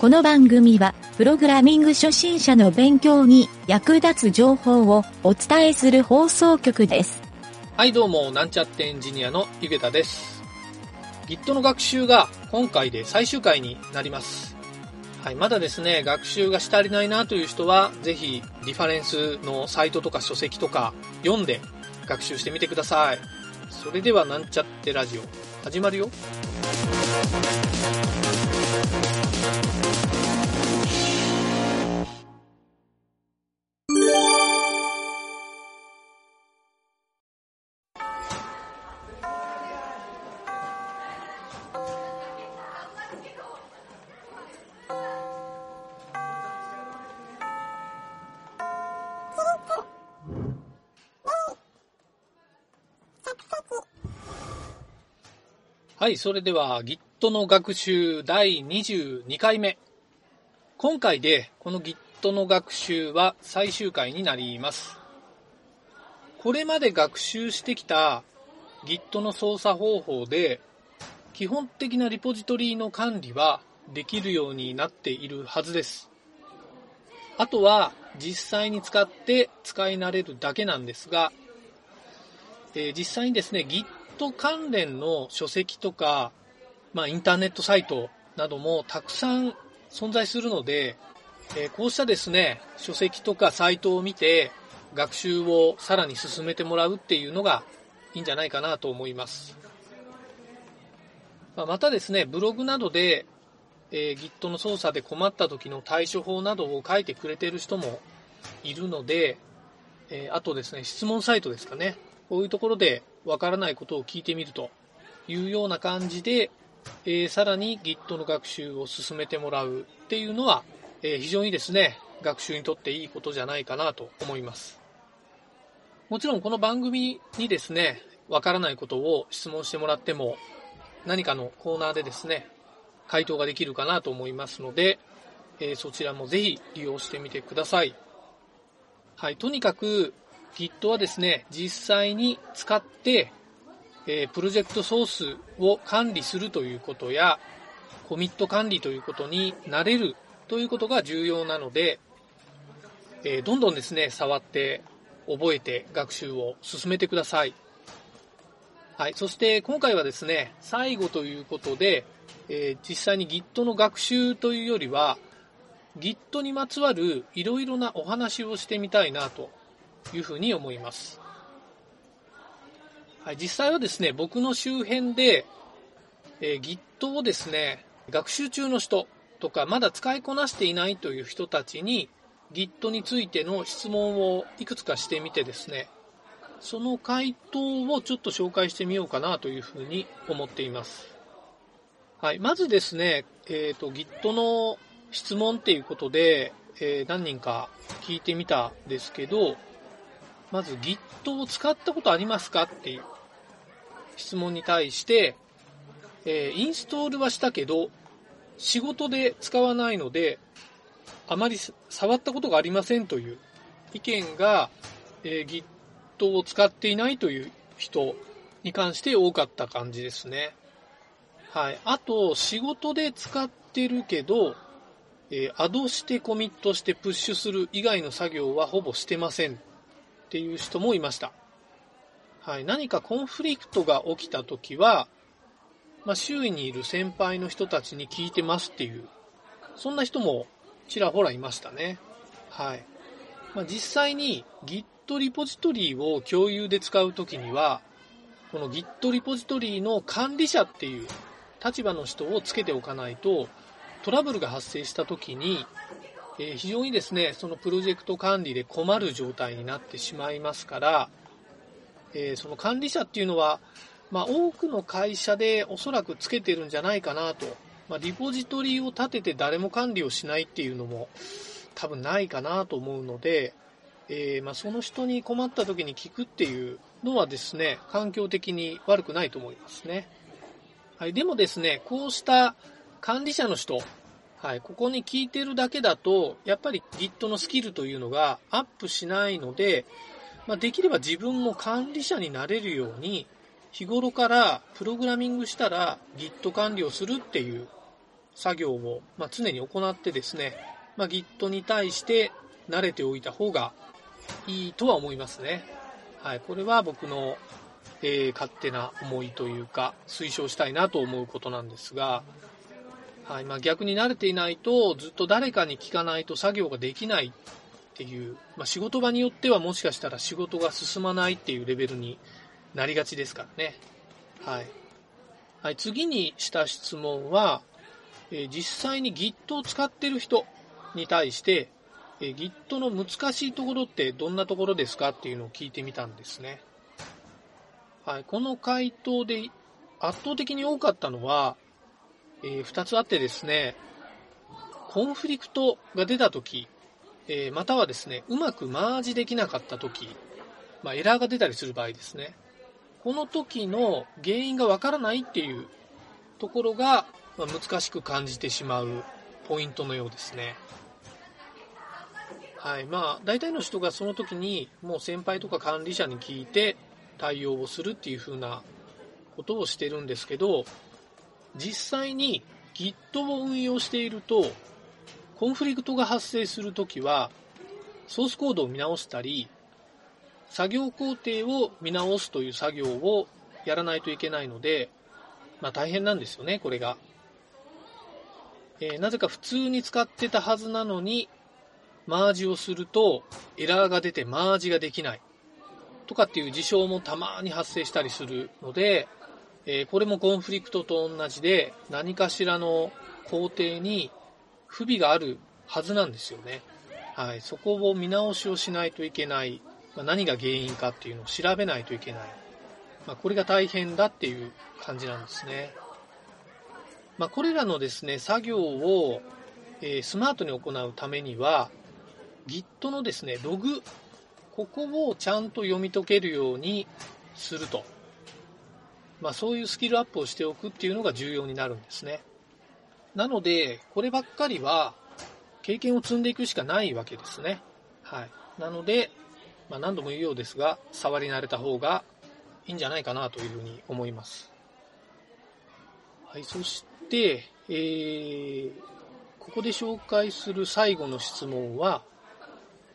この番組は、プログラミング初心者の勉強に役立つ情報をお伝えする放送局です。はいどうも、なんちゃってエンジニアのゆげたです。Git の学習が今回で最終回になります。はい、まだですね、学習がし足りないなという人は、ぜひ、リファレンスのサイトとか書籍とか読んで学習してみてください。それでは、なんちゃってラジオ、始まるよ。はい、それでは Git の学習第22回目。今回でこの Git の学習は最終回になります。これまで学習してきた Git の操作方法で基本的なリポジトリの管理はできるようになっているはずです。あとは実際に使って使い慣れるだけなんですが、えー実際にですね、Git ト関連の書籍とか、まあ、インターネットサイトなどもたくさん存在するので、えーこうしたですね、書籍とかサイトを見て学習をさらに進めてもらうっていうのがいいんじゃないかなと思います。まあまたですね、ブログなどで、えー Git の操作で困った時の対処法などを書いてくれてる人もいるので、えーあとですね、質問サイトですかね。こういうところでわからないことを聞いてみるというような感じで、えーさらに Git の学習を進めてもらうっていうのは、えー非常にですね、学習にとっていいことじゃないかなと思います。もちろんこの番組にですね、わからないことを質問してもらっても、何かのコーナーでですね、回答ができるかなと思いますので、えーそちらもぜひ利用してみてください。はい、とにかく Git はですね、実際に使って、えープロジェクトソースを管理するということや、コミット管理ということになれるということが重要なので、えーどんどんですね、触って、覚えて学習を進めてください。はい。そして今回はですね、最後ということで、えー実際に Git の学習というよりは、Git にまつわるいろいろなお話をしてみたいなというふうに思います。はい、実際はですね、僕の周辺で、えー Git をですね、学習中の人とか、まだ使いこなしていないという人たちに、Git についての質問をいくつかしてみてですね、その回答をちょっと紹介してみようかなというふうに思っています。はい、まずですね、えっ、と、Git の質問っていうことで、えー何人か聞いてみたんですけど、まず Git を使ったことありますかっていう質問に対して、えーインストールはしたけど、仕事で使わないので、あまり触ったことがありませんという意見が、えー Git を使っていないという人に関して多かった感じですね。はい。あと、仕事で使ってるけど、えーアドしてコミットしてプッシュする以外の作業はほぼしてませんっていう人もいました。はい。何かコンフリクトが起きたときは、まあ、周囲にいる先輩の人たちに聞いてますっていう、そんな人もちらほらいましたね。はい。まあ、実際に Git リポジトリを共有で使うときには、この Git リポジトリの管理者っていう立場の人をつけておかないと、トラブルが発生したときに、え非常にですね、そのプロジェクト管理で困る状態になってしまいますから、えその管理者っていうのは、まあ、多くの会社でおそらくつけてるんじゃないかなと。まあ、リポジトリを立てて誰も管理をしないっていうのも多分ないかなと思うので、えーまあ、その人に困った時に聞くっていうのはですね、環境的に悪くないと思いますね。はい、でもですね、こうした管理者の人、はい、ここに聞いてるだけだと、やっぱり Git のスキルというのがアップしないので、まあ、できれば自分も管理者になれるように、日頃からプログラミングしたら Git 管理をするっていう、作業を、まあ、常に行ってですね、まあ、Git に対して慣れておいた方がいいとは思いますね。はい、これは僕の、えー、勝手な思いというか、推奨したいなと思うことなんですが、はいまあ、逆に慣れていないと、ずっと誰かに聞かないと作業ができないっていう、まあ、仕事場によってはもしかしたら仕事が進まないっていうレベルになりがちですからね。はい。はい、次にした質問は、えー、実際に Git を使ってる人に対して、えー、Git の難しいところってどんなところですかっていうのを聞いてみたんですね。はい、この回答で圧倒的に多かったのは、えー、2つあってですね、コンフリクトが出たとき、えー、またはですね、うまくマージできなかったとき、まあ、エラーが出たりする場合ですね。この時の原因がわからないっていうところが、まあ、難しく感じてしまうポイントのようですね。はい。まあ、大体の人がその時にもう先輩とか管理者に聞いて対応をするっていう風なことをしてるんですけど、実際に Git を運用していると、コンフリクトが発生するときは、ソースコードを見直したり、作業工程を見直すという作業をやらないといけないので、まあ大変なんですよね、これが。えー、なぜか普通に使ってたはずなのに、マージをするとエラーが出てマージができないとかっていう事象もたまに発生したりするので、えー、これもコンフリクトと同じで何かしらの工程に不備があるはずなんですよね。はい、そこを見直しをしないといけない、まあ、何が原因かっていうのを調べないといけない、まあ、これが大変だっていう感じなんですね。まあ、これらのですね作業を、えー、スマートに行うためには Git のですねログここをちゃんと読み解けるようにするとまあ、そういうスキルアップをしておくっていうのが重要になるんですね。なので、こればっかりは経験を積んでいくしかないわけですね。はい。なので、まあ、何度も言うようですが、触り慣れた方がいいんじゃないかなというふうに思います。はい、そして、えー、ここで紹介する最後の質問は、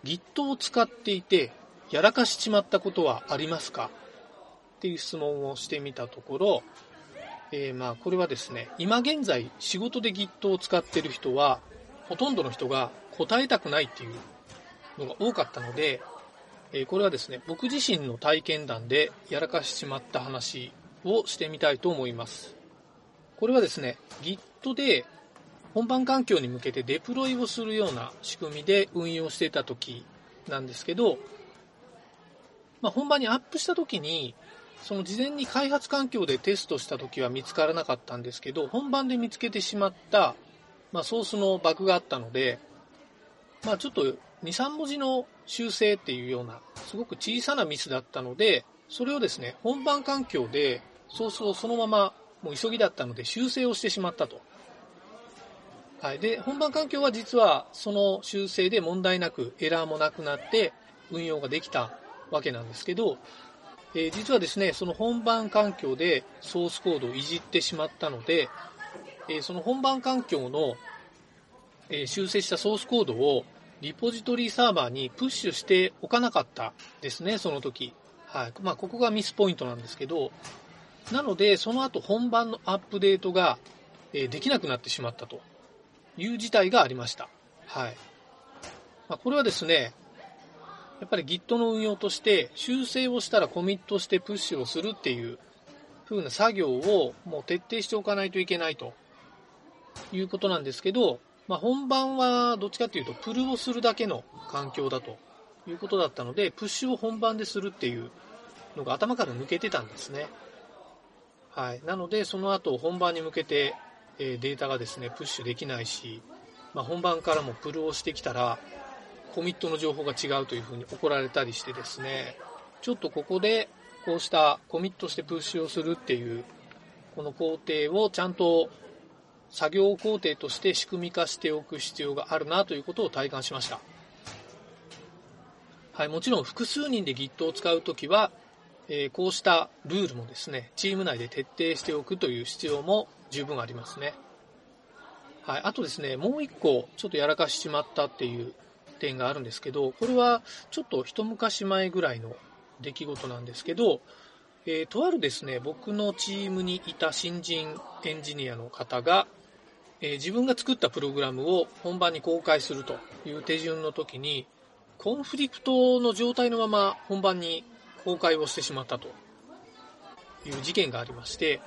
Git を使っていて、やらかしちまったことはありますか？っていう質問をしてみたところ、えー、まあこれはですね、今現在仕事で Git を使ってる人は、ほとんどの人が答えたくないっていうのが多かったので、えー、これはですね、僕自身の体験談でやらかしちまった話をしてみたいと思います。これはですね、Git で本番環境に向けてデプロイをするような仕組みで運用していた時なんですけど、まあ、本番にアップした時にその事前に開発環境でテストした時は見つからなかったんですけど、本番で見つけてしまった、まあ、ソースのバグがあったので、まあ、ちょっと2、3文字の修正っていうような、すごく小さなミスだったので、それをですね、本番環境でソースをそのまま、もう急ぎだったので修正をしてしまったと。はい。で、本番環境は実はその修正で問題なくエラーもなくなって運用ができたわけなんですけど、えー、実はですね、その本番環境でソースコードをいじってしまったので、えー、その本番環境の、えー、修正したソースコードをリポジトリサーバーにプッシュしておかなかったですね、その時。はい。まあ、ここがミスポイントなんですけど、なので、その後本番のアップデートが、えできなくなってしまったという事態がありました。はい。まあ、これはですね、やっぱり Git の運用として修正をしたらコミットしてプッシュをするっていう風な作業をもう徹底しておかないといけないということなんですけど、まあ、本番はどっちかっていうとプルをするだけの環境だということだったので、プッシュを本番でするっていうのが頭から抜けてたんですね。はい。なので、その後本番に向けて、データがですね、プッシュできないし、まあ、本番からもプルをしてきたら、コミットの情報が違うというふうに怒られたりしてですね、ちょっとここでこうしたコミットしてプッシュをするっていう、この工程をちゃんと作業工程として仕組み化しておく必要があるなということを体感しました。はい、もちろん複数人で Git を使うときは、えー、こうしたルールもですね、チーム内で徹底しておくという必要も十分ありますね。はい。あとですね、もう一個、ちょっとやらかしちまったっていう点があるんですけど、これはちょっと一昔前ぐらいの出来事なんですけど、えー、とあるですね、僕のチームにいた新人エンジニアの方が、えー、自分が作ったプログラムを本番に公開するという手順の時に、コンフリクトの状態のまま本番に公開をしてしまったという事件がありまして、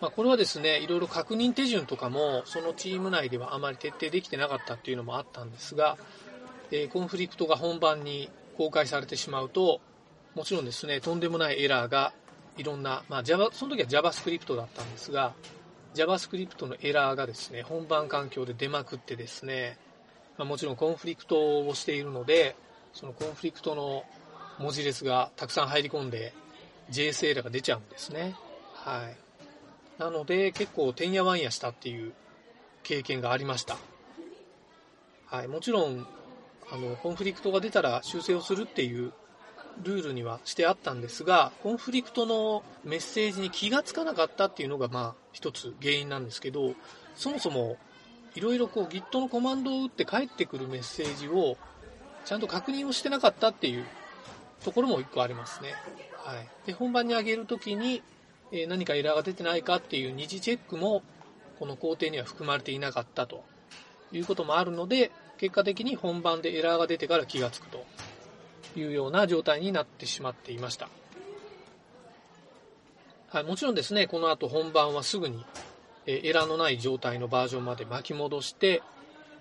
まあ、これはですね、いろいろ確認手順とかも、そのチーム内ではあまり徹底できてなかったっていうのもあったんですが、えー、コンフリクトが本番に公開されてしまうと、もちろんですね、とんでもないエラーがいろんな、まあ、Java、その時は JavaScript だったんですが、JavaScript のエラーがですね、本番環境で出まくってですね、まあ、もちろんコンフリクトをしているので、そのコンフリクトの文字列がたくさん入り込んで、JS エラーが出ちゃうんですね。はい。なので、結構、てんやわんやしたっていう経験がありました。はい、もちろん、あの、コンフリクトが出たら修正をするっていうルールにはしてあったんですが、コンフリクトのメッセージに気がつかなかったっていうのが、まあ、一つ原因なんですけど、そもそも、いろいろこう Git のコマンドを打って返ってくるメッセージを、ちゃんと確認をしてなかったっていうところも一個ありますね。はい。で、本番に上げるときに、え何かエラーが出てないかっていう二次チェックもこの工程には含まれていなかったということもあるので結果的に本番でエラーが出てから気がつくというような状態になってしまっていました。はい、もちろんですね、この後本番はすぐにエラーのない状態のバージョンまで巻き戻して、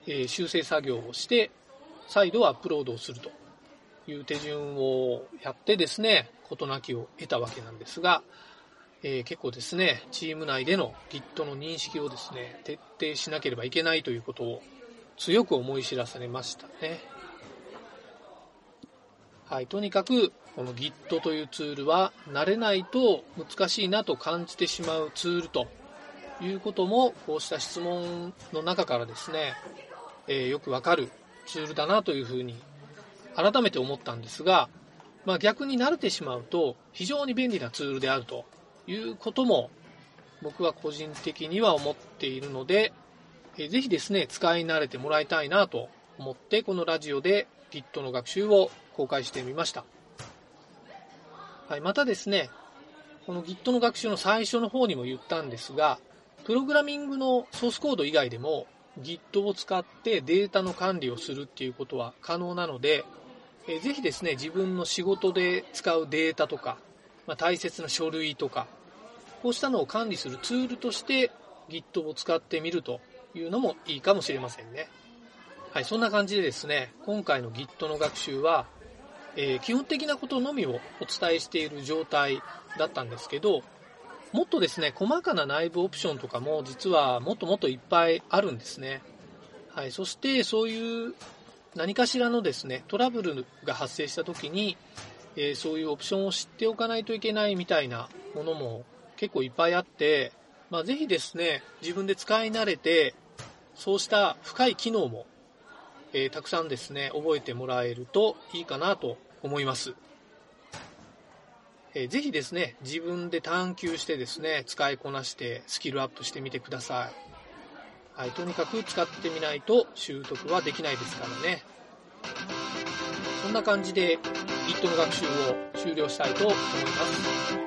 え修正作業をして、再度アップロードをするという手順をやってですね、事なきを得たわけなんですが、えー、結構ですね、チーム内での Git の認識をですね、徹底しなければいけないということを強く思い知らされましたね。はい、とにかく、この Git というツールは慣れないと難しいなと感じてしまうツールということも、こうした質問の中からですね、えー、よくわかるツールだなというふうに改めて思ったんですが、まあ、逆に慣れてしまうと非常に便利なツールであるということも僕は個人的には思っているので、ぜひですね、使い慣れてもらいたいなと思ってこのラジオで Git の学習を公開してみました。はい、またですね、この Git の学習の最初の方にも言ったんですが、プログラミングのソースコード以外でも Git を使ってデータの管理をするっていうことは可能なので、ぜひですね、自分の仕事で使うデータとか、まあ、大切な書類とか、こうしたのを管理するツールとして Git を使ってみるというのもいいかもしれませんね。はい、そんな感じでですね、今回の Git の学習は、えー、基本的なことのみをお伝えしている状態だったんですけど、もっとですね、細かな内部オプションとかも実はもっともっといっぱいあるんですね。はい、そしてそういう何かしらのですね、トラブルが発生した時に、えー、そういうオプションを知っておかないといけないみたいなものも結構いっぱいあって、まあ、ぜひですね、自分で使い慣れて、そうした深い機能も、えー、たくさんですね、覚えてもらえるといいかなと思います。えー、ぜひですね、自分で探求してですね、使いこなしてスキルアップしてみてください。はい、とにかく使ってみないと習得はできないですからね。そんな感じで Git の学習を終了したいと思います。